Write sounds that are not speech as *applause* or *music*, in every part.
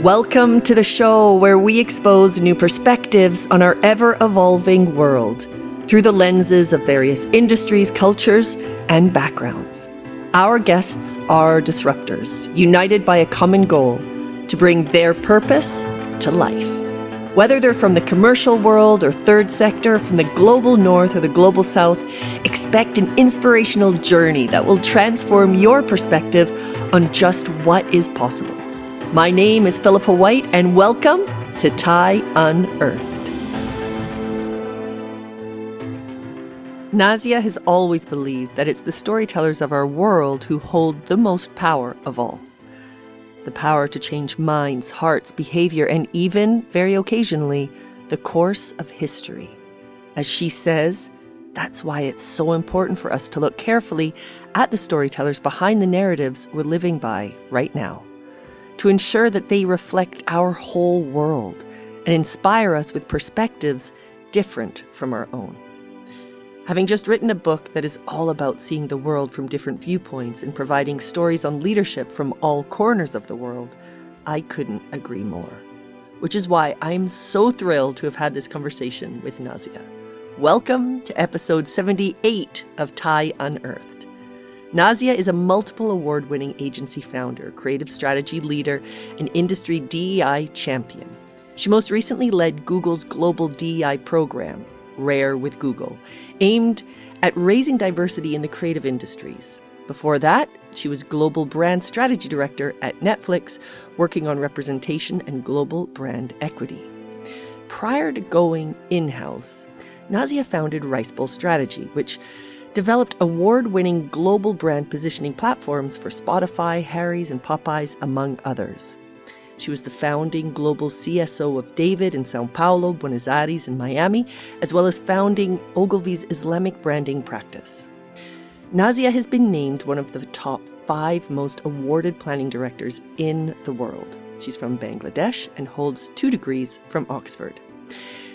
Welcome to the show where we expose new perspectives on our ever evolving world through the lenses of various industries, cultures, and backgrounds. Our guests are disruptors, united by a common goal to bring their purpose to life. Whether they're from the commercial world or third sector, from the global north or the global south, expect an inspirational journey that will transform your perspective on just what is possible. My name is Philippa White, and welcome to TIE Unearthed. Nazia has always believed that it's the storytellers of our world who hold the most power of all. The power to change minds, hearts, behavior, and even, very occasionally, the course of history. As she says, that's why it's so important for us to look carefully at the storytellers behind the narratives we're living by right now to ensure that they reflect our whole world and inspire us with perspectives different from our own. Having just written a book that is all about seeing the world from different viewpoints and providing stories on leadership from all corners of the world, I couldn't agree more. Which is why I'm so thrilled to have had this conversation with Nazia. Welcome to episode 78 of TIE Unearthed. Nazia is a multiple award winning agency founder, creative strategy leader, and industry DEI champion. She most recently led Google's global DEI program, Rare with Google, aimed at raising diversity in the creative industries. Before that, she was global brand strategy director at Netflix, working on representation and global brand equity. Prior to going in house, Nazia founded Rice Bowl Strategy, which developed award winning global brand positioning platforms for Spotify, Harry's, and Popeyes, among others. She was the founding global CSO of David in Sao Paulo, Buenos Aires, and Miami, as well as founding Ogilvy's Islamic branding practice. Nazia has been named one of the top five most awarded planning directors in the world. She's from Bangladesh and holds two degrees from Oxford.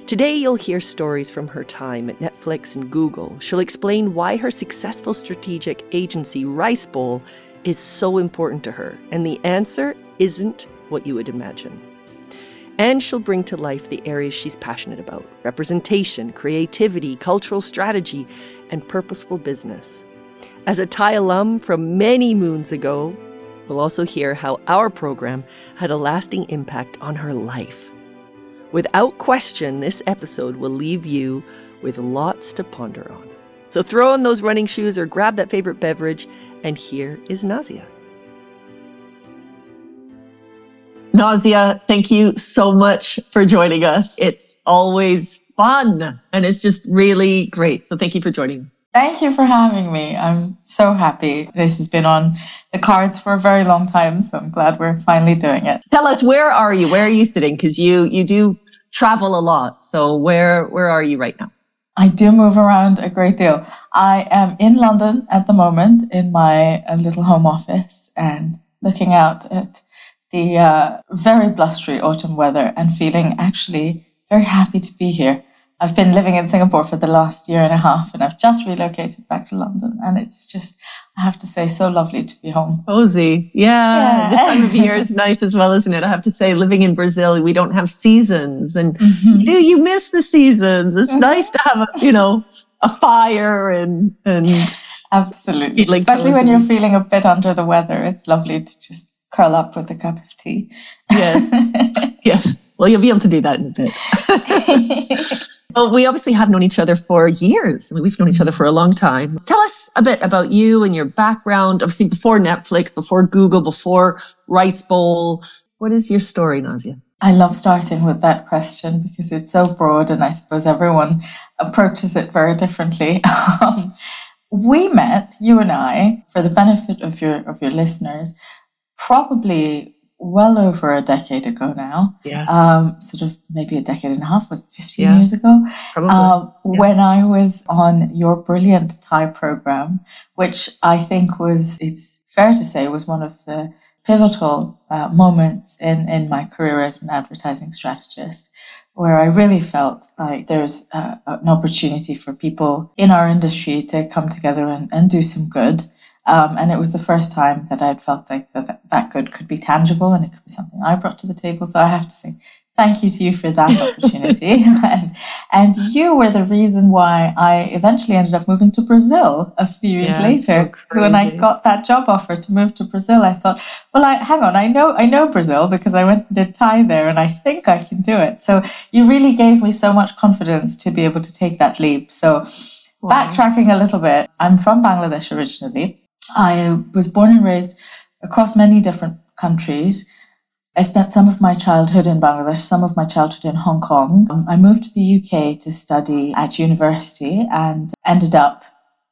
Today, you'll hear stories from her time at Netflix and Google. She'll explain why her successful strategic agency, Rice Bowl, is so important to her, and the answer isn't what you would imagine. And she'll bring to life the areas she's passionate about representation, creativity, cultural strategy, and purposeful business. As a TIE alum from many moons ago, we'll also hear how our program had a lasting impact on her life. Without question, this episode will leave you with lots to ponder on. So throw on those running shoes or grab that favorite beverage, and here is Nazia. Nazia, thank you so much for joining us. It's always fun and it's just really great. So thank you for joining us. Thank you for having me. I'm so happy. This has been on the cards for a very long time, so I'm glad we're finally doing it. Tell us where are you? Where are you sitting? Because you you do travel a lot. So where where are you right now? I do move around a great deal. I am in London at the moment in my uh, little home office and looking out at the uh, very blustery autumn weather and feeling actually very happy to be here. I've been living in Singapore for the last year and a half and I've just relocated back to London and it's just I have to say so lovely to be home. Cozy. Yeah. yeah. This time of year *laughs* is nice as well, isn't it? I have to say living in Brazil, we don't have seasons and mm-hmm. do you miss the seasons? It's mm-hmm. nice to have a, you know, a fire and and Absolutely. Especially cozy. when you're feeling a bit under the weather. It's lovely to just curl up with a cup of tea. Yeah. *laughs* yeah. Well, you'll be able to do that in a bit. *laughs* Well, we obviously have known each other for years. I mean, we've known each other for a long time. Tell us a bit about you and your background. Obviously, before Netflix, before Google, before Rice Bowl. What is your story, Nazia? I love starting with that question because it's so broad, and I suppose everyone approaches it very differently. *laughs* Um, we met, you and I, for the benefit of your of your listeners, probably well over a decade ago now. Yeah. Um, sort of maybe a decade and a half, was 15 yeah. years ago? Probably. Um, yeah. When I was on your brilliant TIE program, which I think was, it's fair to say, was one of the pivotal uh, moments in, in my career as an advertising strategist, where I really felt like there's uh, an opportunity for people in our industry to come together and, and do some good Um, and it was the first time that I'd felt like that, that good could be tangible and it could be something I brought to the table. So I have to say thank you to you for that *laughs* opportunity. *laughs* and, and you were the reason why I eventually ended up moving to Brazil a few years yeah, later. So when I got that job offer to move to Brazil, I thought, well, I, hang on, I know, I know Brazil because I went and did TIE there and I think I can do it. So you really gave me so much confidence to be able to take that leap. So wow. backtracking a little bit, I'm from Bangladesh originally. I was born and raised across many different countries. I spent some of my childhood in Bangladesh, some of my childhood in Hong Kong. Um, I moved to the UK to study at university and ended up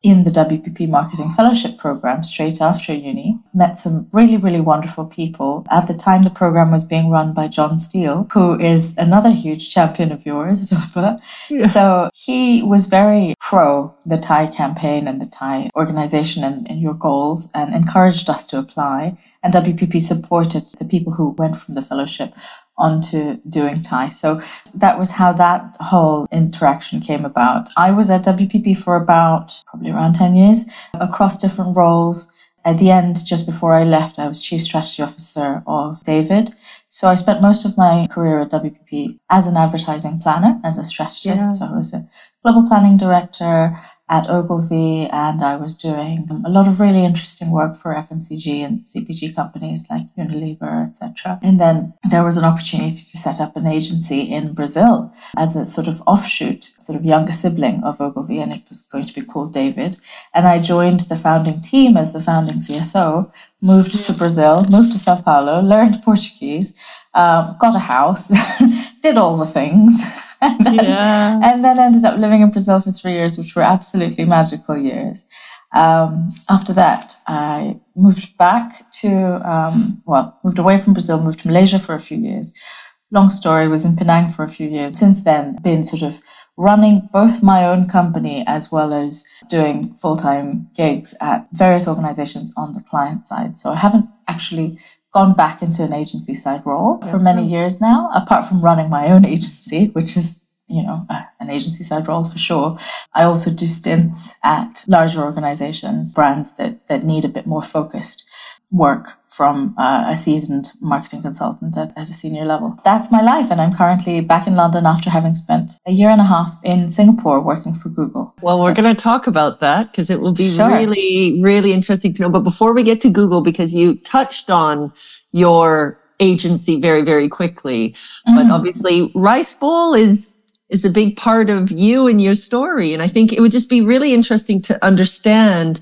in the WPP Marketing Fellowship Program straight after uni. Met some really, really wonderful people. At the time, the program was being run by Jon Steel, who is another huge champion of yours, *laughs* Philippa. Yeah. So he was very pro the TIE campaign and the TIE organization and, and your goals and encouraged us to apply. And WPP supported the people who went from the fellowship onto doing TIE. So that was how that whole interaction came about. I was at WPP for about probably around 10 years across different roles. At the end, just before I left, I was Chief Strategy Officer of David. So I spent most of my career at WPP as an advertising planner, as a strategist. Yeah. So I was a global planning director at Ogilvy, and I was doing a lot of really interesting work for FMCG and CPG companies like Unilever, etc. And then there was an opportunity to set up an agency in Brazil as a sort of offshoot, sort of younger sibling of Ogilvy, and it was going to be called David. And I joined the founding team as the founding CSO, moved to Brazil, moved to Sao Paulo, learned Portuguese, um, got a house, *laughs* did all the things. *laughs* and, then, yeah. and then ended up living in Brazil for three years, which were absolutely magical years. Um, after that, I moved back to, um, well, moved away from Brazil, moved to Malaysia for a few years. Long story, was in Penang for a few years. Since then, been sort of running both my own company as well as doing full time gigs at various organizations on the client side. So I haven't actually gone back into an agency side role for many years now, apart from running my own *laughs* agency, which is, you know, uh, an agency side role for sure. I also do stints at larger organizations, brands that, that need a bit more focused work from uh, a seasoned marketing consultant at, at, a senior level. That's my life, and I'm currently back in London after having spent a year and a half in Singapore working for Google. Well, so. we're going to talk about that because it will be sure. really, really interesting to know. But before we get to Google, because you touched on your agency very, very quickly, mm-hmm. but obviously Rice Bowl is is a big part of you and your story, and I think it would just be really interesting to understand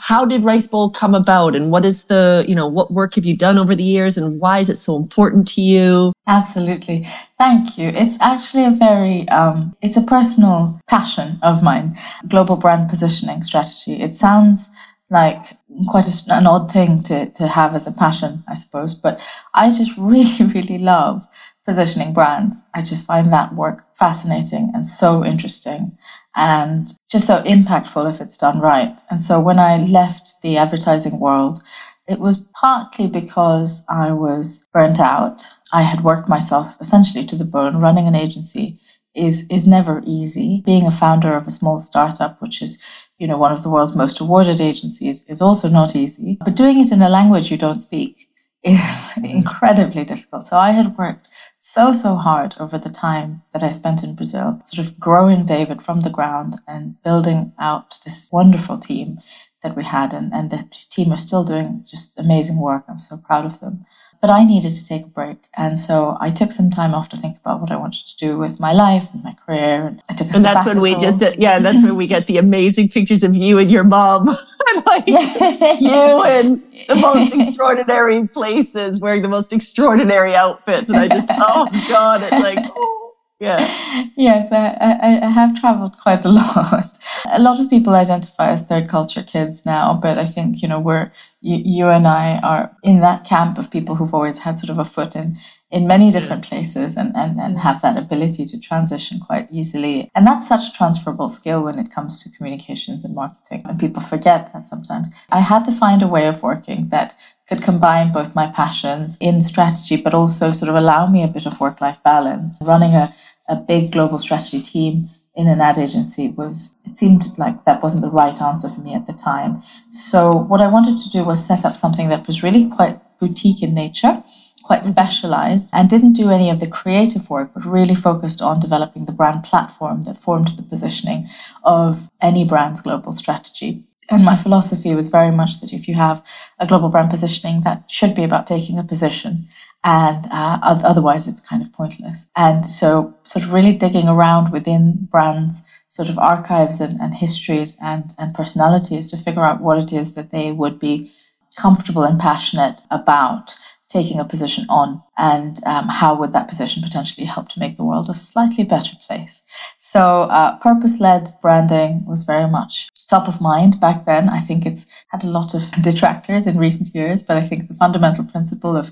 how did Rice Bowl come about and what is the, you know, what work have you done over the years and why is it so important to you? Absolutely. Thank you. It's actually a very, um, it's a personal passion of mine, global brand positioning strategy. It sounds like quite a, an odd thing to, to have as a passion, I suppose, but I just *laughs* really, really love positioning brands. I just find that work fascinating and so interesting and just so impactful if it's done right. And so when I left the advertising world, it was partly because I was burnt out. I had worked myself essentially to the bone. Running an agency is is never easy. Being a founder of a small startup, which is you know one of the world's most awarded agencies, is also not easy. But doing it in a language you don't speak is *laughs* incredibly difficult. So I had worked so, so hard over the time that I spent in Brazil, sort of growing David from the ground and building out this wonderful team that we had. And, and the team are still doing just amazing work. I'm so proud of them. But I needed to take a break. And so I took some time off to think about what I wanted to do with my life and my career. And I took a And that's when we just, yeah, that's when we get the amazing pictures of you and your mom. *laughs* like you in the most extraordinary places wearing the most extraordinary outfits. And I just, oh God, it's like, oh, *laughs* yeah. *laughs* Yes, I, I, I have traveled quite a *laughs* lot. A lot of people identify as third culture kids now, but I think, you know, we're, you, you and I are in that camp of people who've always had sort of a foot in in many different places and, and, and have that ability to transition quite easily. And that's such a transferable skill when it comes to communications and marketing. And people forget that sometimes. I had to find a way of working that could combine both my passions in strategy, but also sort of allow me a bit of work life balance. Running a, a big global strategy team in an ad agency was it seemed like that wasn't the right answer for me at the time. So what i wanted to do was set up something that was really quite boutique in nature quite mm-hmm. specialized and didn't do any of the creative work but really focused on developing the brand platform that formed the positioning of any brand's global strategy. And my philosophy was very much that if you have a global brand positioning, that should be about taking a position, and uh, otherwise it's kind of pointless. And so, sort of really digging around within brands' sort of archives and, and histories and, and personalities to figure out what it is that they would be comfortable and passionate about taking a position on and um, how would that position potentially help to make the world a slightly better place so uh, purpose-led branding was very much top of mind back then. I think it's had a lot of *laughs* detractors in recent years, but I think the fundamental principle of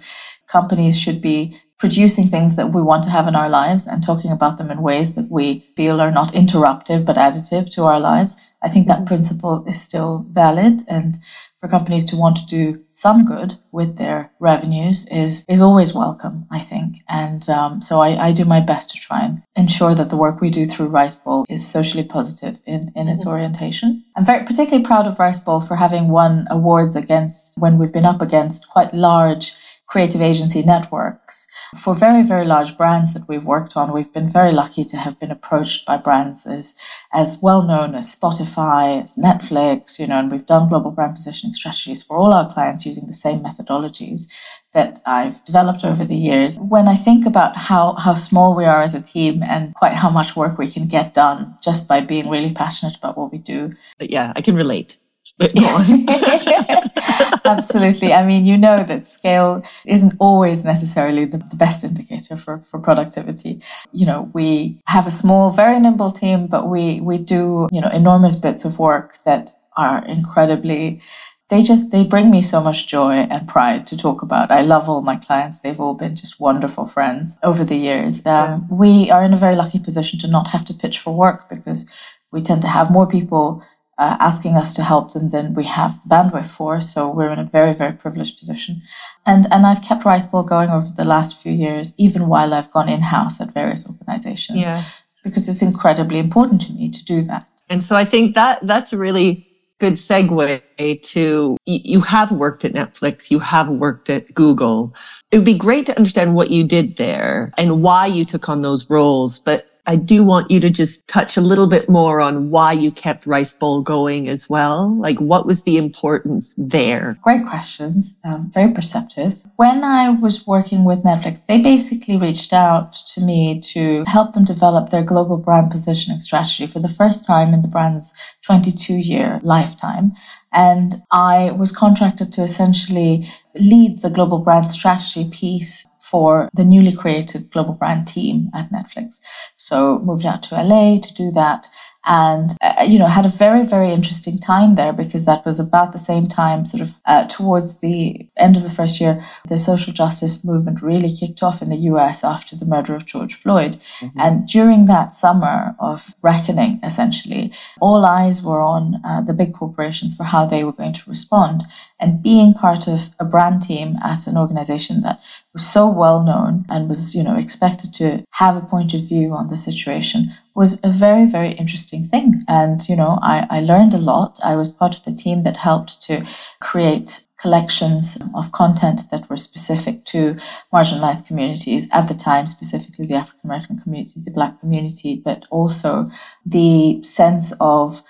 companies should be producing things that we want to have in our lives and talking about them in ways that we feel are not interruptive but additive to our lives. I think that principle is still valid and for companies to want to do some good with their revenues is is always welcome, I think. And um, so I, I, do my best to try and ensure that the work we do through Rice Bowl is socially positive in, in its mm-hmm. orientation. I'm very particularly proud of Rice Bowl for having won awards against when we've been up against quite large creative agency networks. For very, very large brands that we've worked on, we've been very lucky to have been approached by brands as, as well known as Spotify, as Netflix, you know, and we've done global brand positioning strategies for all our clients using the same methodologies that I've developed over the years. When I think about how, how small we are as a team and quite how much work we can get done just by being really passionate about what we do. But yeah, I can relate. *laughs* Absolutely. I mean, you know that scale isn't always necessarily the, the, best indicator for, for productivity. You know, we have a small, very nimble team, but we, we do, you know, enormous bits of work that are incredibly they just they bring me so much joy and pride to talk about. I love all my clients; they've all been just wonderful friends over the years. Um, yeah. We are in a very lucky position to not have to pitch for work because we tend to have more people uh, asking us to help them than we have bandwidth for. So we're in a very, very privileged position. And, and I've kept Rice Bowl going over the last few years, even while I've gone in house at various organizations, yeah. because it's incredibly important to me to do that. And so I think that that's a really good segue to you have worked at Netflix, you have worked at Google. It would be great to understand what you did there and why you took on those roles. But I do want you to just touch a little bit more on why you kept Rice Bowl going as well. Like, what was the importance there? Great questions. Um, very perceptive. When I was working with Netflix, they basically reached out to me to help them develop their global brand positioning strategy for the first time in the brand's 22 year lifetime. And I was contracted to essentially lead the global brand strategy piece for the newly created global brand team at Netflix. So moved out to LA to do that and uh, you know had a very very interesting time there because that was about the same time sort of uh, towards the end of the first year the social justice movement really kicked off in the US after the murder of George Floyd mm-hmm. and during that summer of reckoning essentially all eyes were on uh, the big corporations for how they were going to respond and being part of a brand team at an organization that was so well known and was you know expected to have a point of view on the situation was a very, very interesting thing. And, you know, I, I learned a lot. I was part of the team that helped to create collections of content that were specific to marginalized communities at the time, specifically the African American community, the Black community, but also the sense of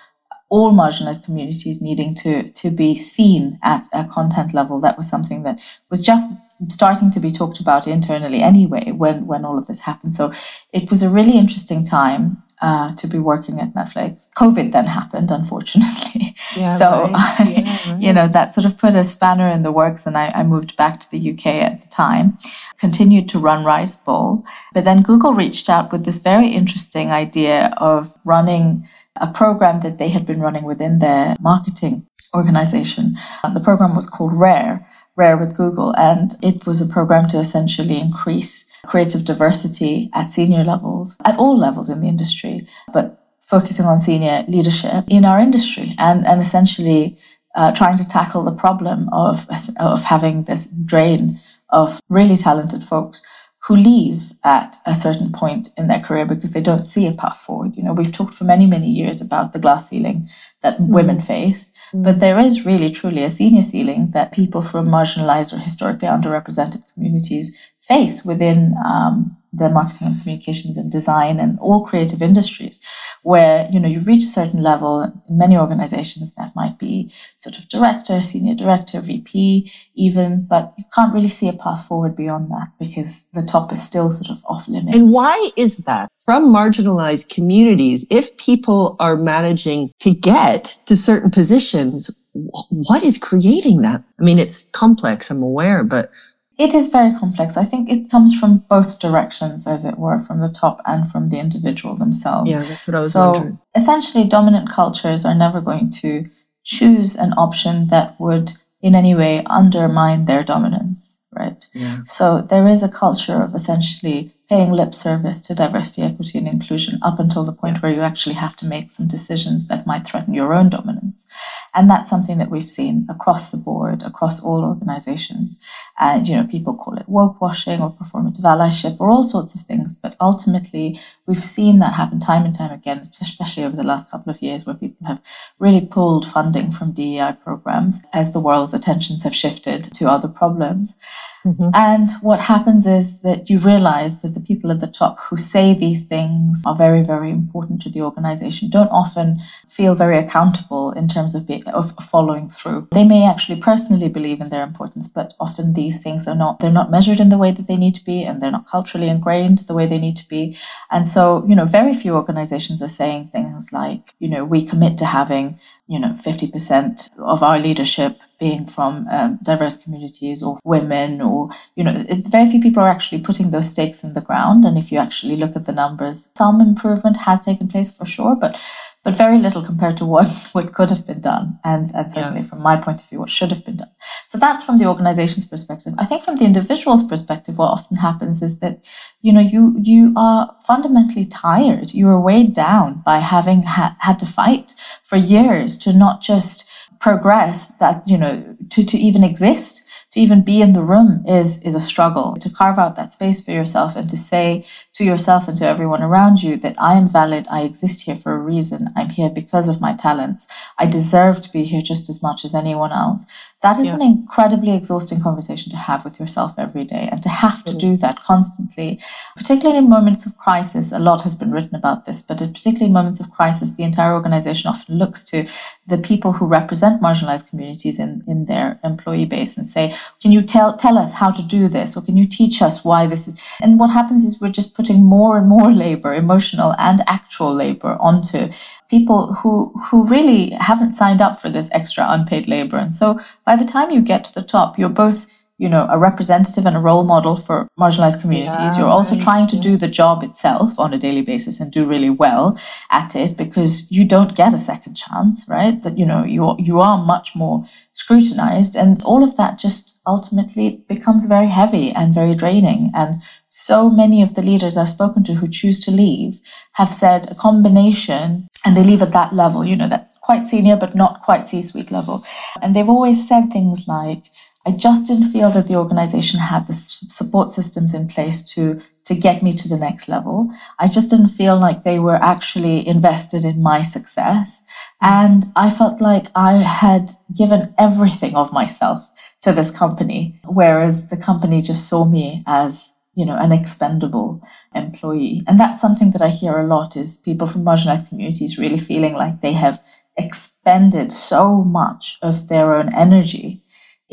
all marginalized communities needing to, to be seen at a content level. That was something that was just starting to be talked about internally anyway when when all of this happened. So it was a really interesting time uh, to be working at Netflix. COVID then happened, unfortunately. *laughs* Yeah, so right. yeah, right. you know that sort of put a spanner in the works, and I, I moved back to the UK at the time. Continued to run Rice Bowl, but then Google reached out with this very interesting idea of running a program that they had been running within their marketing organization. Uh, the program was called Rare, Rare with Google, and it was a program to essentially increase creative diversity at senior levels, at all levels in the industry, but focusing on senior leadership in our industry and, and essentially uh, trying to tackle the problem of, of having this drain of really talented folks who leave at a certain point in their career because they don't see a path forward. You know, we've talked for many, many years about the glass ceiling that mm. women face, mm. but there is really truly a senior ceiling that people from marginalized or historically underrepresented communities face within um, the marketing and communications and design and all creative industries where you know you reach a certain level in many organizations that might be sort of director senior director vp even but you can't really see a path forward beyond that because the top is still sort of off limits. And why is that? From marginalized communities if people are managing to get to certain positions what is creating that? I mean it's complex i'm aware but it is very complex. I think it comes from both directions, as it were, from the top and from the individual themselves. Yeah, that's what I was so wondering. essentially, dominant cultures are never going to choose an option that would in any way undermine their dominance, right? Yeah. So there is a culture of essentially paying lip service to diversity, equity, and inclusion up until the point where you actually have to make some decisions that might threaten your own dominance. And that's something that we've seen across the board, across all organizations. And, you know, people call it woke washing or performative allyship or all sorts of things. But ultimately, we've seen that happen time and time again, especially over the last couple of years, where people have really pulled funding from DEI programs as the world's attentions have shifted to other problems. Mm-hmm. And what happens is that you realize that the people at the top who say these things are very, very important to the organization don't often feel very accountable in terms of, be, of following through. They may actually personally believe in their importance, but often these things are not, they're not measured in the way that they need to be and they're not culturally ingrained the way they need to be. And so, you know, very few organizations are saying things like, you know, we commit to having you know, 50% of our leadership being from um, diverse communities or women or, you know, very few people are actually putting those stakes in the ground. And if you actually look at the numbers, some improvement has taken place for sure, but but very little compared to what, *laughs* what could have been done, and, and certainly yeah. from my point of view, what should have been done. So that's from the organization's perspective. I think from the individual's perspective, what often happens is that you know you you are fundamentally tired. You are weighed down by having ha- had to fight for years to not just progress that you know to to even exist to even be in the room is is a struggle to carve out that space for yourself and to say to yourself and to everyone around you that I am valid, I exist here for a reason, I'm here because of my talents, I deserve to be here just as much as anyone else. That is yeah. an incredibly exhausting conversation to have with yourself every day and to have to mm. do that constantly, particularly in moments of crisis. A lot has been written about this, but particularly in moments of crisis, the entire organization often looks to the people who represent marginalized communities in, in their employee base and say, Can you tell, tell us how to do this? Or can you teach us why this is? And what happens is we're just putting more and more *laughs* labor, emotional and actual labor, onto people who who really haven't signed up for this extra unpaid labor. And so by the time you get to the top, you're both you know a representative and a role model for marginalized communities yeah, you're also trying to do the job itself on a daily basis and do really well at it because you don't get a second chance right that you know you you are much more scrutinized and all of that just ultimately becomes very heavy and very draining and so many of the leaders I've spoken to who choose to leave have said a combination, and they leave at that level, you know, that's quite senior, but not quite C suite level. And they've always said things like, I just didn't feel that the organization had the support systems in place to to get me to the next level. I just didn't feel like they were actually invested in my success. And I felt like I had given everything of myself to this company, whereas the company just saw me as you know, an expendable employee. And that's something that I hear a lot is people from marginalized communities really feeling like they have expended so much of their own energy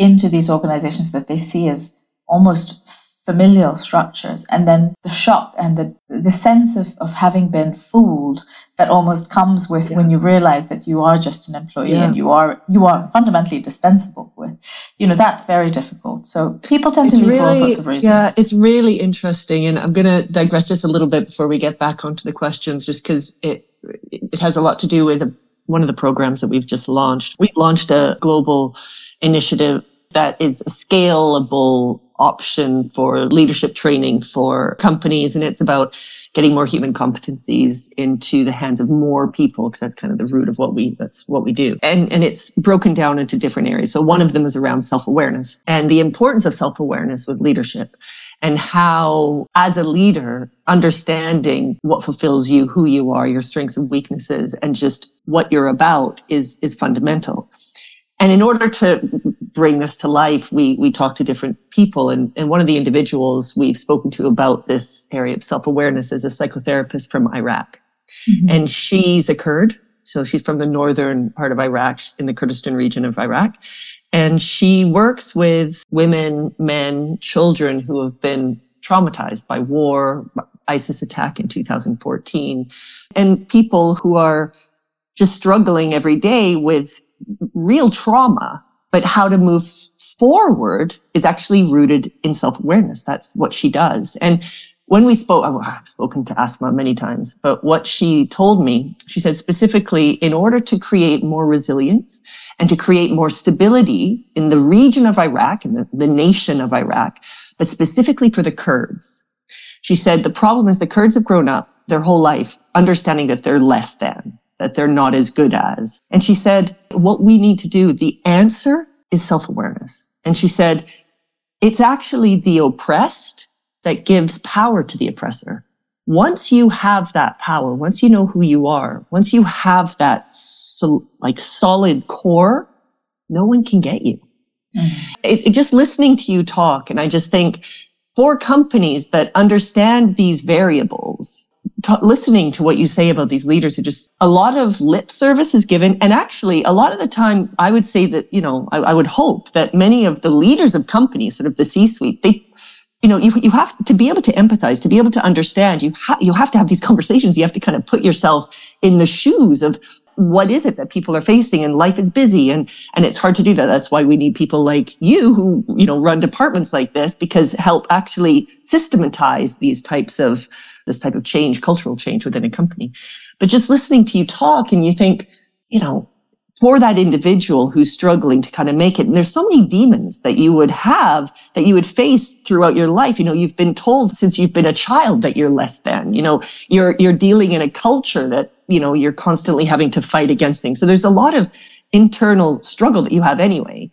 into these organizations that they see as almost familial structures. And then the shock and the the sense of, of having been fooled that almost comes with yeah. when you realize that you are just an employee yeah. and you are you are fundamentally dispensable with. You know that's very difficult. So people tend it's to leave really, for all sorts of reasons. Yeah it's really interesting. And i'm going to digress just a little bit before we get back onto the questions just because it it has a lot to do with one of the programs that we've just launched. We've launched a global initiative that is a scalable option for leadership training for companies. And it's about getting more human competencies into the hands of more people, because that's kind of the root of what we, that's what we do. And, and it's broken down into different areas. So one of them is around self-awareness and the importance of self-awareness with leadership and how as a leader, understanding what fulfills you, who you are, your strengths and weaknesses, and just what you're about is, is fundamental. And in order to bring this to life, we, we talk to different people. And, and one of the individuals we've spoken to about this area of self-awareness is a psychotherapist from Iraq. Mm-hmm. And she's a Kurd. So she's from the northern part of Iraq in the Kurdistan region of Iraq. And she works with women, men, children who have been traumatized by war, ISIS attack in 2014, and people who are just struggling every day with real trauma, but how to move forward is actually rooted in self-awareness. That's what she does. And when we spoke, oh, I've spoken to Asma many times, but what she told me, she said specifically, in order to create more resilience and to create more stability in the region of Iraq and the, the nation of Iraq, but specifically for the Kurds, she said the problem is the Kurds have grown up their whole life understanding that they're less than that they're not as good as. And she said, what we need to do, the answer is self-awareness. And she said, it's actually the oppressed that gives power to the oppressor. Once you have that power, once you know who you are, once you have that so, like solid core, no one can get you. Mm-hmm. It, it, just listening to you talk, and I just think for companies that understand these variables, t- listening to what you say about these leaders who just a lot of lip service is given. And actually, a lot of the time, I would say that, you know, I, I would hope that many of the leaders of companies, sort of the C suite, they, you know, you, you have to be able to empathize, to be able to understand, you, ha- you have to have these conversations. You have to kind of put yourself in the shoes of what is it that people are facing and life is busy and and it's hard to do that that's why we need people like you who you know run departments like this because help actually systematize these types of this type of change cultural change within a company but just listening to you talk and you think you know for that individual who's struggling to kind of make it. And there's so many demons that you would have that you would face throughout your life. You know, you've been told since you've been a child that you're less than, you know, you're, you're dealing in a culture that, you know, you're constantly having to fight against things. So there's a lot of internal struggle that you have anyway.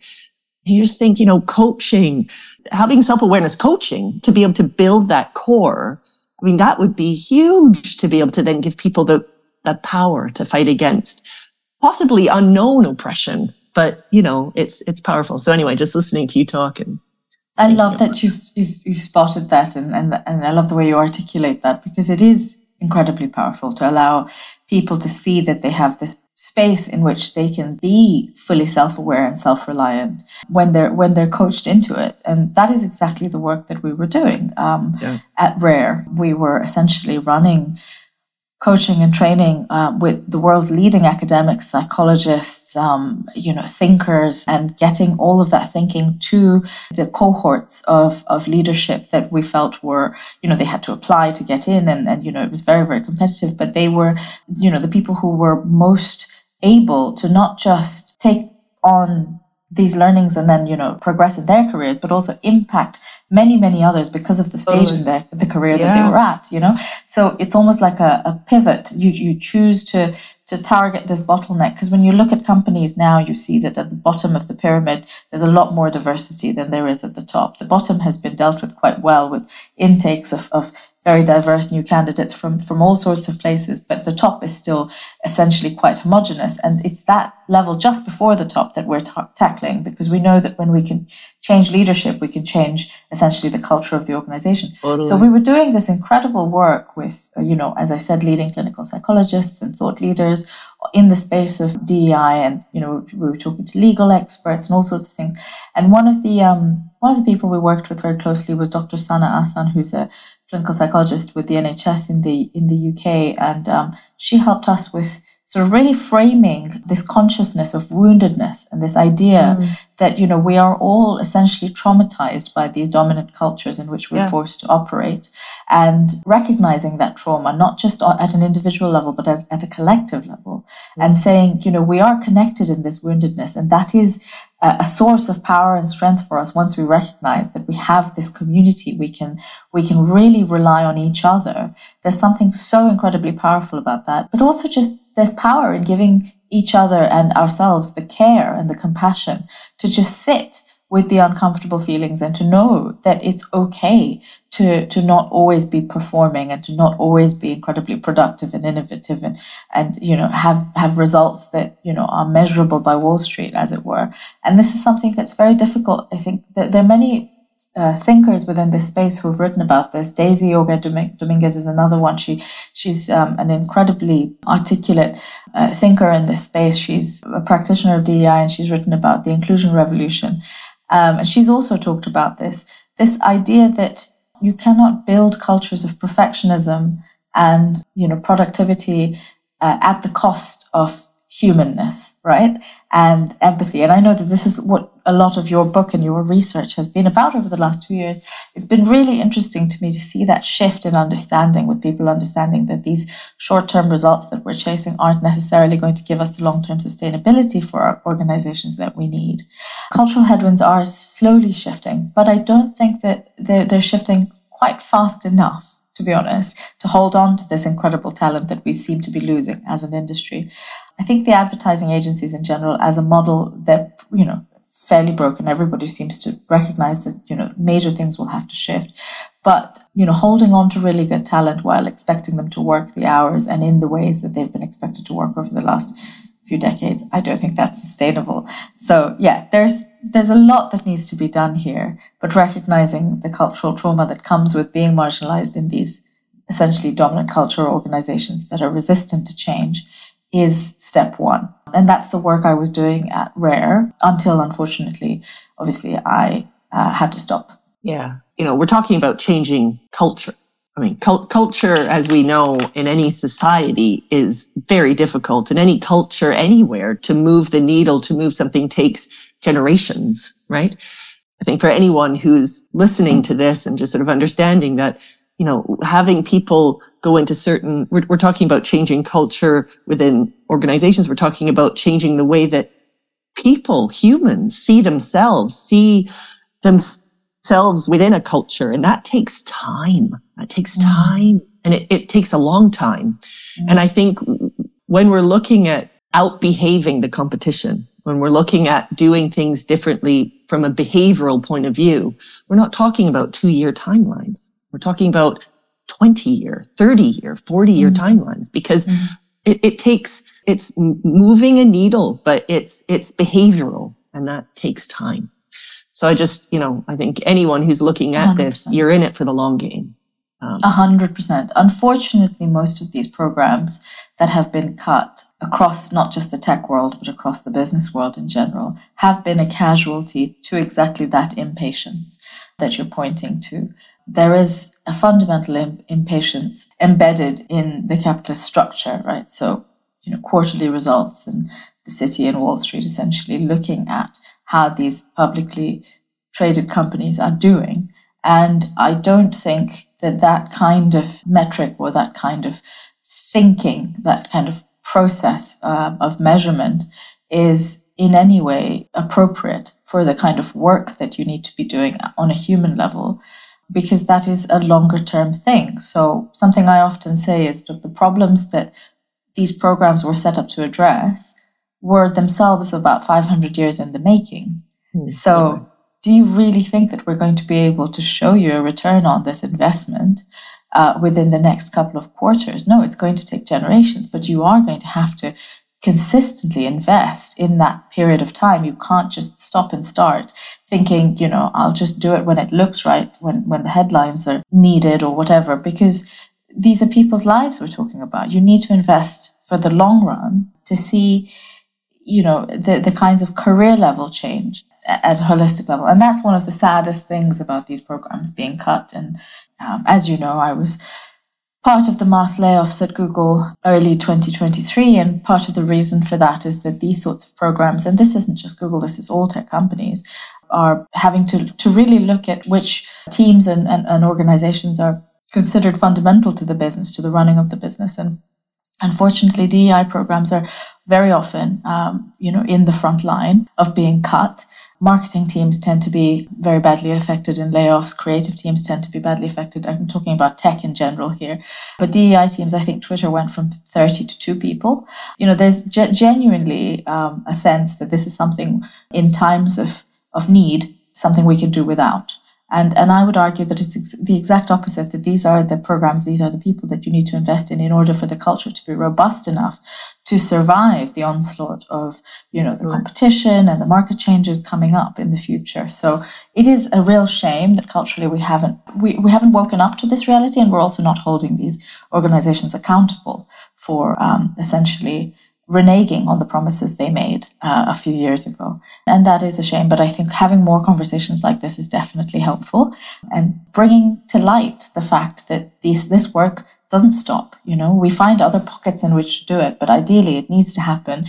You just think, you know, coaching, having self-awareness coaching to be able to build that core. I mean, that would be huge to be able to then give people the, the power to fight against possibly unknown oppression, but you know, it's it's powerful. So anyway, just listening to you talk and I love that you've, you've you've spotted that and, and and I love the way you articulate that because it is incredibly powerful to allow people to see that they have this space in which they can be fully self-aware and self-reliant when they're when they're coached into it and that is exactly the work that we were doing um, yeah. at rare we were essentially running coaching and training uh, with the world's leading academics, psychologists, um, you know, thinkers, and getting all of that thinking to the cohorts of, of leadership that we felt were, you know, they had to apply to get in, and, and you know, it was very very competitive. But they were, you know, the people who were most able to not just take on these learnings and then you know progress in their careers but also impact many many others because of the stage in their the career yeah. that they were at you know? So it's almost like a, a pivot. You you choose to to target this bottleneck. Because when you look at companies now you see that at the bottom of the pyramid there's a lot more diversity than there is at the top. The bottom has been dealt with quite well with intakes of, of very diverse new candidates from, from all sorts of places, but the top is still essentially quite homogenous. And it's that level just before the top that we're ta- tackling because we know that when we can change leadership, we can change essentially the culture of the organization. Totally. So we were doing this incredible work with, uh, you know, as I said, leading clinical psychologists and thought leaders in the space of DEI, and you know, we were talking to legal experts and all sorts of things. And one of the um, one of the people we worked with very closely was Dr. Sanah Ahsan, who's a clinical psychologist with the NHS in the in the UK, and um, she helped us with of really framing this consciousness of woundedness and this idea mm. that you know we are all essentially traumatized by these dominant cultures in which we're yeah. forced to operate and recognizing that trauma not just at an individual level but as, at a collective level mm. and saying you know we are connected in this woundedness and that is a source of power and strength for us once we recognize that we have this community we can we can really rely on each other. There's something so incredibly powerful about that. But also just there's power in giving each other and ourselves the care and the compassion to just sit with the uncomfortable feelings and to know that it's okay to to not always be performing and to not always be incredibly productive and innovative and and you know have have results that you know are measurable by Wall Street as it were and this is something that's very difficult I think that there are many uh, thinkers within this space who've written about this. Daisy Auger-Dominguez is another one. She she's um, an incredibly articulate uh, thinker in this space. She's a practitioner of DEI and she's written about the inclusion revolution. Um, and she's also talked about this this idea that you cannot build cultures of perfectionism and you know productivity uh, at the cost of humanness, right? And empathy. And I know that this is what a lot of your book and your research has been about over the last two years. It's been really interesting to me to see that shift in understanding with people understanding that these short term results that we're chasing aren't necessarily going to give us the long term sustainability for our organizations that we need. Cultural headwinds are slowly shifting, but I don't think that they're, they're shifting quite fast enough to be honest, to hold on to this incredible talent that we seem to be losing as an industry. I think the advertising agencies in general, as a model, they're you know fairly broken. Everybody seems to recognize that you know major things will have to shift, but you know holding on to really good talent while expecting them to work the hours and in the ways that they've been expected to work over the last few decades, I don't think that's sustainable. So yeah, there's there's a lot that needs to be done here, but recognizing the cultural trauma that comes with being marginalized in these essentially dominant cultural organizations that are resistant to change is step one. And that's the work I was doing at Rare until, unfortunately, obviously, I uh, had to stop. Yeah. You know, we're talking about changing culture. I mean, cult- culture, as we know, in any society is very difficult. In any culture, anywhere, to move the needle, to move something takes generations, right? I think for anyone who's listening to this and just sort of understanding that, you know, having people go into certain, we're, we're talking about changing culture within organizations. We're talking about changing the way that people, humans see themselves, see themselves within a culture. And that takes time. That takes mm. time and it, it takes a long time. Mm. And I think when we're looking at out behaving the competition, when we're looking at doing things differently from a behavioral point of view, we're not talking about two year timelines. We're talking about 20 year, 30 year, 40 year mm-hmm. timelines because mm-hmm. it, it takes, it's moving a needle, but it's, it's behavioral and that takes time. So I just, you know, I think anyone who's looking at 100%. this, you're in it for the long game. Um, a hundred percent. Unfortunately, most of these programs that have been cut across not just the tech world, but across the business world in general, have been a casualty to exactly that impatience that you're pointing to there is a fundamental imp- impatience embedded in the capitalist structure, right? So, you know, quarterly results and the city and Wall Street essentially looking at how these publicly traded companies are doing. And I don't think that that kind of metric or that kind of thinking, that kind of process um, of measurement is in any way appropriate for the kind of work that you need to be doing on a human level because that is a longer term thing. So, something I often say is that the problems that these programs were set up to address were themselves about 500 years in the making. Mm, so, do you really think that we're going to be able to show you a return on this investment uh, within the next couple of quarters? No, it's going to take generations, but you are going to have to consistently invest in that period of time. You can't just stop and start thinking, you know, I'll just do it when it looks right, when, when the headlines are needed or whatever, because these are people's lives we're talking about. You need to invest for the long run to see, you know, the, the kinds of career level change at a holistic level. And that's one of the saddest things about these programs being cut. And um, as you know, I was part of the mass layoffs at Google early 2023. And part of the reason for that is that these sorts of programs, and this isn't just Google, this is all tech companies, are having to, to really look at which teams and, and, and organizations are considered fundamental to the business, to the running of the business. And unfortunately, DEI programs are very often, um, you know, in the front line of being cut. Marketing teams tend to be very badly affected in layoffs. Creative teams tend to be badly affected. I'm talking about tech in general here. But DEI teams, I think Twitter went from 30 to two people. You know, there's ge- genuinely um, a sense that this is something in times of, of need, something we can do without. And, and I would argue that it's ex- the exact opposite, that these are the programs, these are the people that you need to invest in in order for the culture to be robust enough to survive the onslaught of, you know, the right. competition and the market changes coming up in the future. So it is a real shame that culturally we haven't, we, we haven't woken up to this reality and we're also not holding these organizations accountable for um, essentially reneging on the promises they made uh, a few years ago. And that is a shame, but I think having more conversations like this is definitely helpful and bringing to light the fact that these, this work doesn't stop. You know, we find other pockets in which to do it, but ideally it needs to happen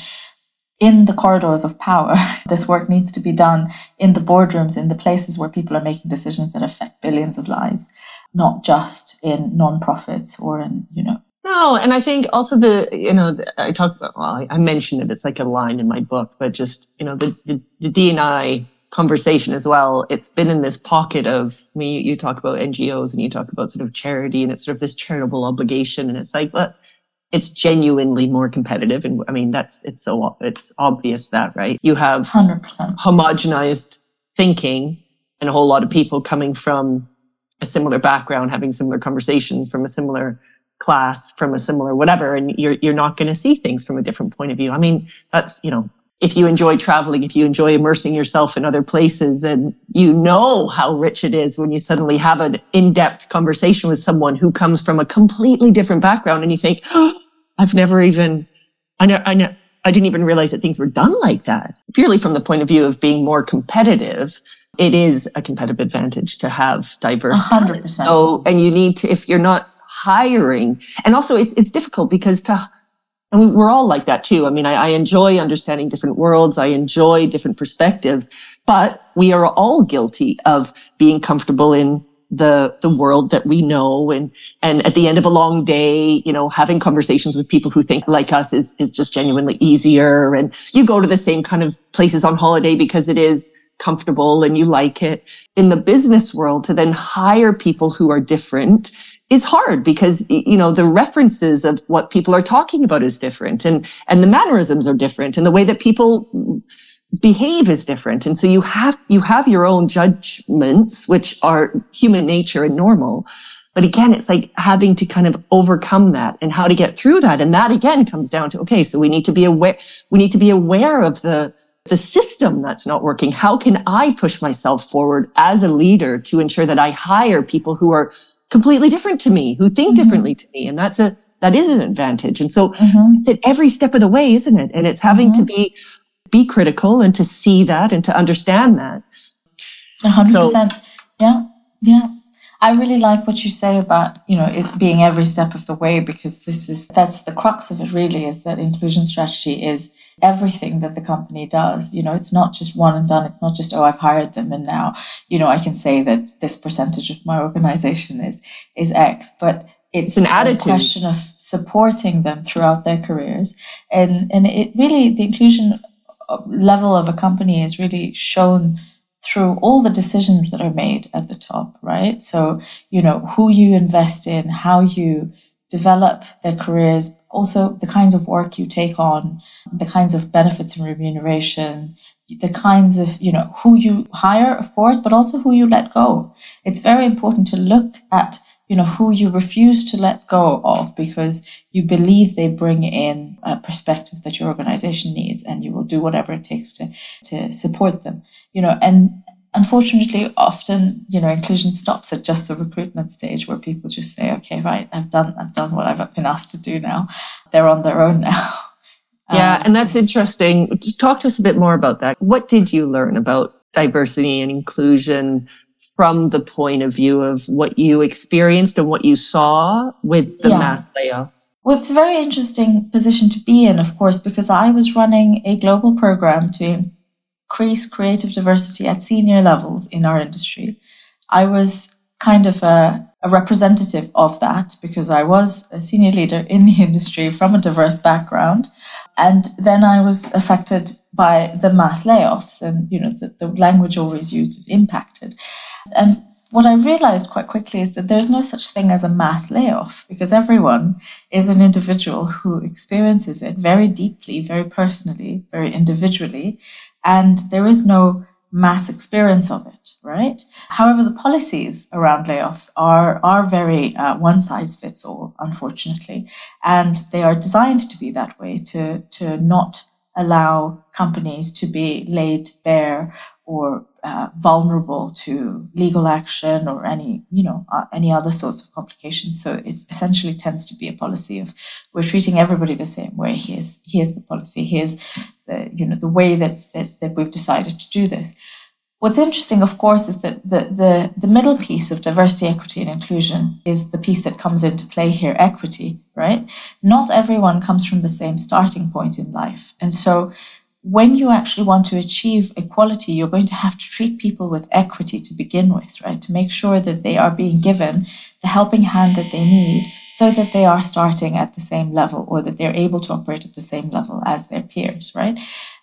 in the corridors of power. *laughs* this work needs to be done in the boardrooms, in the places where people are making decisions that affect billions of lives, not just in non-profits or in, you know, no, and I think also the, you know, I talked about, well, I mentioned it, it's like a line in my book, but just, you know, the, the, the D&I conversation as well. It's been in this pocket of, I mean, you, you, talk about NGOs and you talk about sort of charity and it's sort of this charitable obligation. And it's like, but it's genuinely more competitive. And I mean, that's, it's so, it's obvious that, right? You have 100% homogenized thinking and a whole lot of people coming from a similar background, having similar conversations from a similar class from a similar whatever and you're you're not going to see things from a different point of view i mean that's you know if you enjoy traveling if you enjoy immersing yourself in other places then you know how rich it is when you suddenly have an in-depth conversation with someone who comes from a completely different background and you think oh, i've never even i know i know I didn't even realize that things were done like that. Purely from the point of view of being more competitive, it is a competitive advantage to have diverse. 100%. So, and you need to, if you're not hiring. And also it's, it's difficult because to, and we, we're all like that too. I mean, I, I enjoy understanding different worlds. I enjoy different perspectives, but we are all guilty of being comfortable in the the world that we know and and at the end of a long day you know having conversations with people who think like us is is just genuinely easier and you go to the same kind of places on holiday because it is comfortable and you like it in the business world to then hire people who are different is hard because you know the references of what people are talking about is different and and the mannerisms are different and the way that people behave is different. And so you have you have your own judgments which are human nature and normal. But again it's like having to kind of overcome that and how to get through that. And that again comes down to okay so we need to be aware we need to be aware of the the system that's not working how can i push myself forward as a leader to ensure that i hire people who are completely different to me, who think mm-hmm. differently to me. And that's a, that is an advantage. And so mm-hmm. it's at every step of the way, isn't it? And it's having to mm-hmm. be, be critical and to see that and to understand that. Hundred percent. Yeah. Yeah. I really like what you say about, you know, it being every step of the way because this is, that's the crux of it really is that inclusion strategy is everything that the company does. You know, it's not just one and done. It's not just, oh, I've hired them and now, you know, I can say that this percentage of my organization is is X. But it's, an attitude. a question of supporting them throughout their careers. And and it really the inclusion uh, level of a company is really shown through all the decisions that are made at the top, right? So, you know, who you invest in, how you develop their careers, also the kinds of work you take on, the kinds of benefits and remuneration, the kinds of, you know, who you hire, of course, but also who you let go. It's very important to look at, you know, who you refuse to let go of because you believe they bring in a perspective that your organization needs and you will do whatever it takes to, to support them, you know, and, unfortunately often you know inclusion stops at just the recruitment stage where people just say okay right i've done i've done what i've been asked to do now. They're on their own now. *laughs* Yeah um, and that's interesting. Talk to us a bit more about that. What did you learn about diversity and inclusion from the point of view of what you experienced and what you saw with the yeah. mass layoffs? Well it's a very interesting position to be in of course because i was running a global program to increase creative diversity at senior levels in our industry. I was kind of a, a, representative of that because I was a senior leader in the *laughs* industry from a diverse background. And then I was affected by the mass layoffs, and you know the, the language always used is impacted. And what I realized quite quickly is that there's no such thing as a mass layoff because everyone is an individual who experiences it very deeply, very personally, very individually, and there is no mass experience of it, right? However, the policies around layoffs are are very uh, one size fits all, unfortunately, and they are designed to be that way to to not allow companies to be laid bare or uh, vulnerable to legal action or any you know uh, any other sorts of complications so it essentially tends to be a policy of we're treating everybody the same way here's here's the policy here's the you know the way that that, that we've decided to do this What's interesting, of course, is that the, the, the middle piece of diversity, equity, and inclusion is the piece that comes into play here equity, right? Not everyone comes from the same starting point in life. And so when you actually want to achieve equality, you're going to have to treat people with equity to begin with, right? To make sure that they are being given the helping hand that they need so that they are starting at the same level or that they're able to operate at the same level as their peers, right?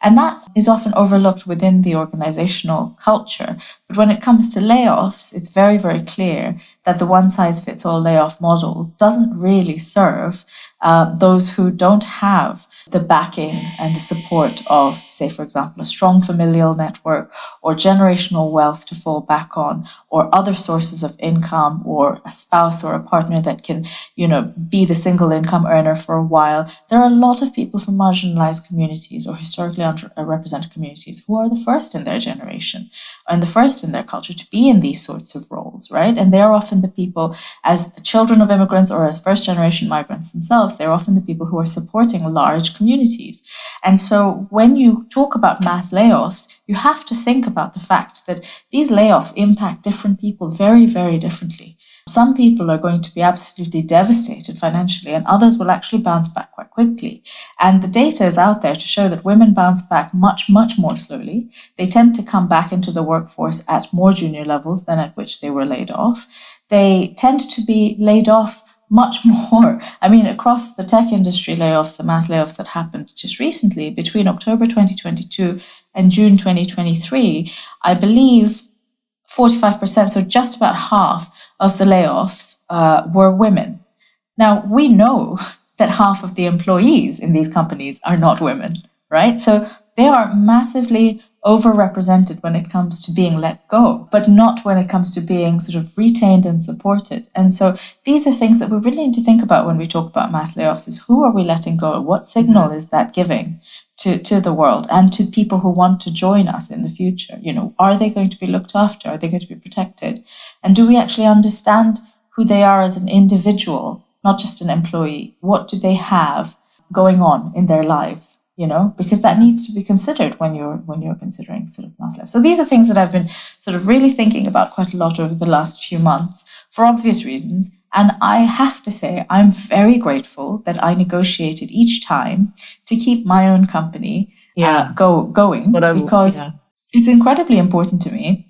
And that is often overlooked within the organizational culture. But when it comes to layoffs, it's very, very clear that the one size fits all layoff model doesn't really serve uh, those who don't have the backing and the support of, say, for example, a strong familial network or generational wealth to fall back on, or other sources of income, or a spouse or a partner that can, you know, be the single income earner for a while. There are a lot of people from marginalized communities or historically underrepresented uh, communities who are the first in their generation and the first in their culture to be in these sorts of roles, right? And they're often the people, as children of immigrants or as first generation migrants themselves, they're often the people who are supporting large communities. And so when you talk about mass layoffs, you have to think about the fact that these layoffs impact different people very, very differently. Some people are going to be absolutely devastated financially, and others will actually bounce back quite quickly. And the data is out there to show that women bounce back much, much more slowly. They tend to come back into the workforce at more junior levels than at which they were laid off. They tend to be laid off much *laughs* more. I mean, across the tech industry layoffs, the mass layoffs that happened just recently between October 2022 and June 2023, I believe 45%, so just about half of the layoffs uh, were women. Now, we know *laughs* that half of the employees in these companies are not women, right? So they are massively overrepresented when it comes to being let go, but not when it comes to being sort of retained and supported. And so these are things that we really need to think about when we talk about mass layoffs is who are we letting go? What signal is that giving to, to the world and to people who want to join us in the future? You know, are they going to be looked after? Are they going to be protected? And do we actually understand who they are as an individual, not just an employee? What do they have going on in their lives? You know because that needs to be considered when you're when you're considering sort of mass life so these are things that i've been sort of really thinking about quite a lot over the last few months for obvious reasons and i have to say i'm very grateful that i negotiated each time to keep my own company uh, yeah. uh, go going because yeah. it's incredibly important to me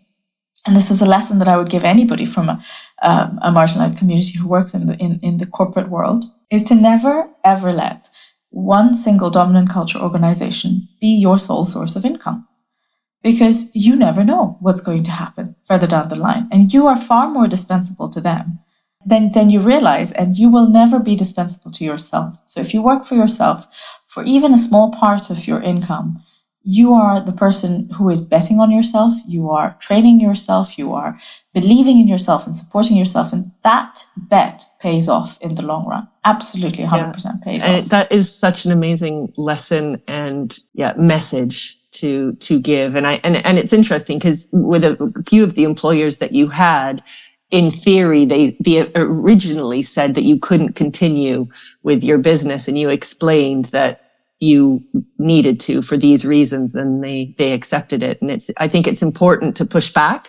and this is a lesson that I would give anybody from a, um, a marginalized community who works in the in, in the corporate world is to never ever let one single dominant culture organization be your sole source of income. Because you never know what's going to happen further down the line. And you are far more dispensable to them than, than you realize, and you will never be dispensable to yourself. So if you work for yourself for even a small part of your income, you are the person who is betting on yourself, you are training yourself, you are believing in yourself and supporting yourself. And that bet pays off in the long run. Absolutely 100% yeah. pays and off. That is such an amazing lesson and yeah, message to to give. And I and, and it's interesting because with a few of the employers that you had, in theory, they, they originally said that you couldn't continue with your business, and you explained that you needed to for these reasons and they they accepted it and it's i think it's important to push back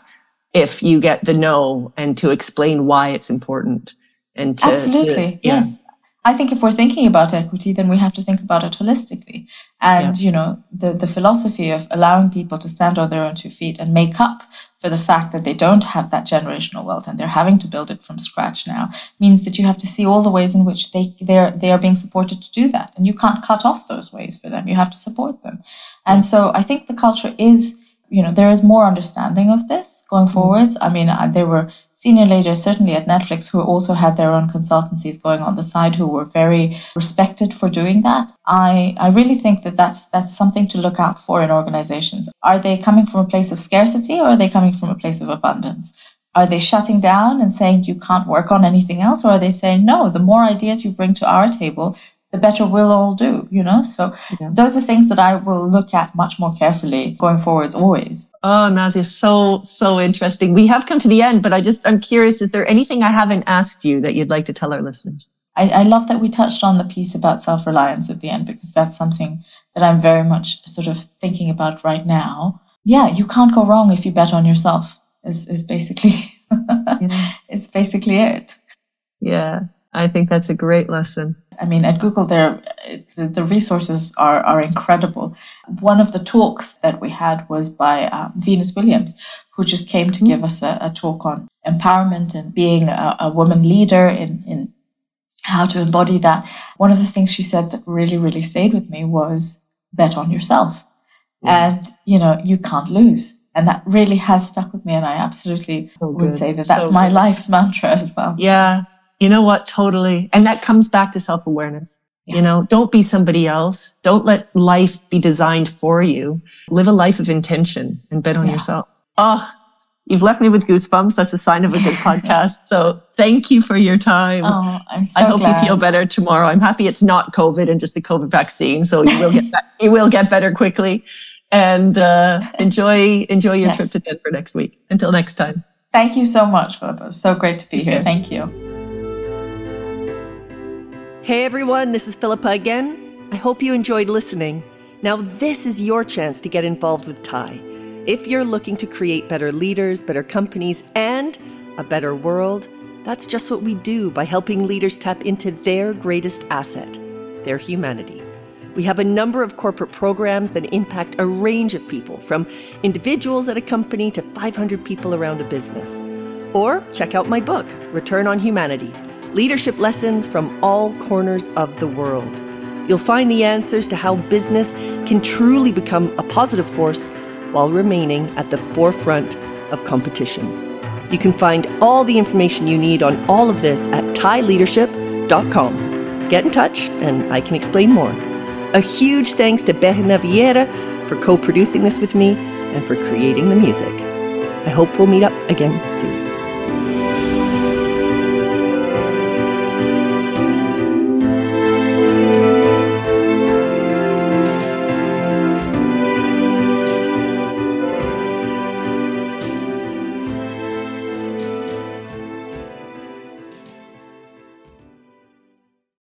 if you get the no and to explain why it's important and to, absolutely to, yeah. yes I think if we're thinking about equity, then we have to think about it holistically. And, yeah. you know, the, the philosophy of allowing people to stand on their own two feet and make up for the fact that they don't have that generational wealth and they're having to build it from scratch now means that you have to see all the ways in which they they're they are being supported to do that. And you can't cut off those ways for them. You have to support them. And so I think the culture is you know there is more understanding of this going mm. forwards. I mean there were senior leaders certainly at netflix who also had their own consultancies going on the side who were very respected for doing that. I i really think that that's that's something to look out for in organizations. Are they coming from a place of scarcity or are they coming from a place of abundance? Are they shutting down and saying you can't work on anything else or are they saying no the more ideas you bring to our table the better we'll all do, you know? So yeah. those are things that I will look at much more carefully going forwards always. Oh, Nazia, so, so interesting. We have come to the end, but I just, I'm curious, is there anything I haven't asked you that you'd like to tell our listeners? I, I love that we touched on the piece about self-reliance at the end because that's something that I'm very much sort of thinking about right now. Yeah, you can't go wrong if you bet on yourself is, is basically, *laughs* yeah. it's basically it. Yeah. I think that's a great lesson. I mean, at Google, there the, the resources are are incredible. One of the talks that we had was by um, Venus Williams, who just came to mm-hmm. give us a, a, talk on empowerment and being a, a woman leader in in how to embody that. One of the things she said that really really stayed with me was bet on yourself, and you know you can't lose and that really has stuck with me and i absolutely so would say that that's so my good. life's mantra as well yeah you know what? Totally. And that comes back to self awareness. Yeah. You know, don't be somebody else. Don't let life be designed for you. Live a life of intention and bet on yeah. yourself. Oh, you've left me with goosebumps. That's a sign of a good *laughs* podcast. So thank you for your time. Oh, I'm so I hope glad. you feel better tomorrow. I'm happy it's not COVID and just the COVID vaccine. So you will get, *laughs* you will get better quickly and uh, *laughs* enjoy, enjoy your yes. trip to Denver next week. Until next time. Thank you so much, Philippa. So great to be here. Thank you. Hey everyone, this is Philippa again. I hope you enjoyed listening. Now, this is your chance to get involved with TIE. If you're looking to create better leaders, better companies, and a better world, that's just what we do by helping leaders tap into their greatest asset, their humanity. We have a number of corporate programs that impact a range of people, from individuals at a company to 500 people around a business. Or check out my book, Return on Humanity leadership lessons from all corners of the world. You'll find the answers to how business can truly become a positive force while remaining at the forefront of competition. You can find all the information you need on all of this at tieleadership.com. Get in touch and I can explain more. A huge thanks to Berna Vieira for co producing this with me and for creating the music. I hope we'll meet up again soon.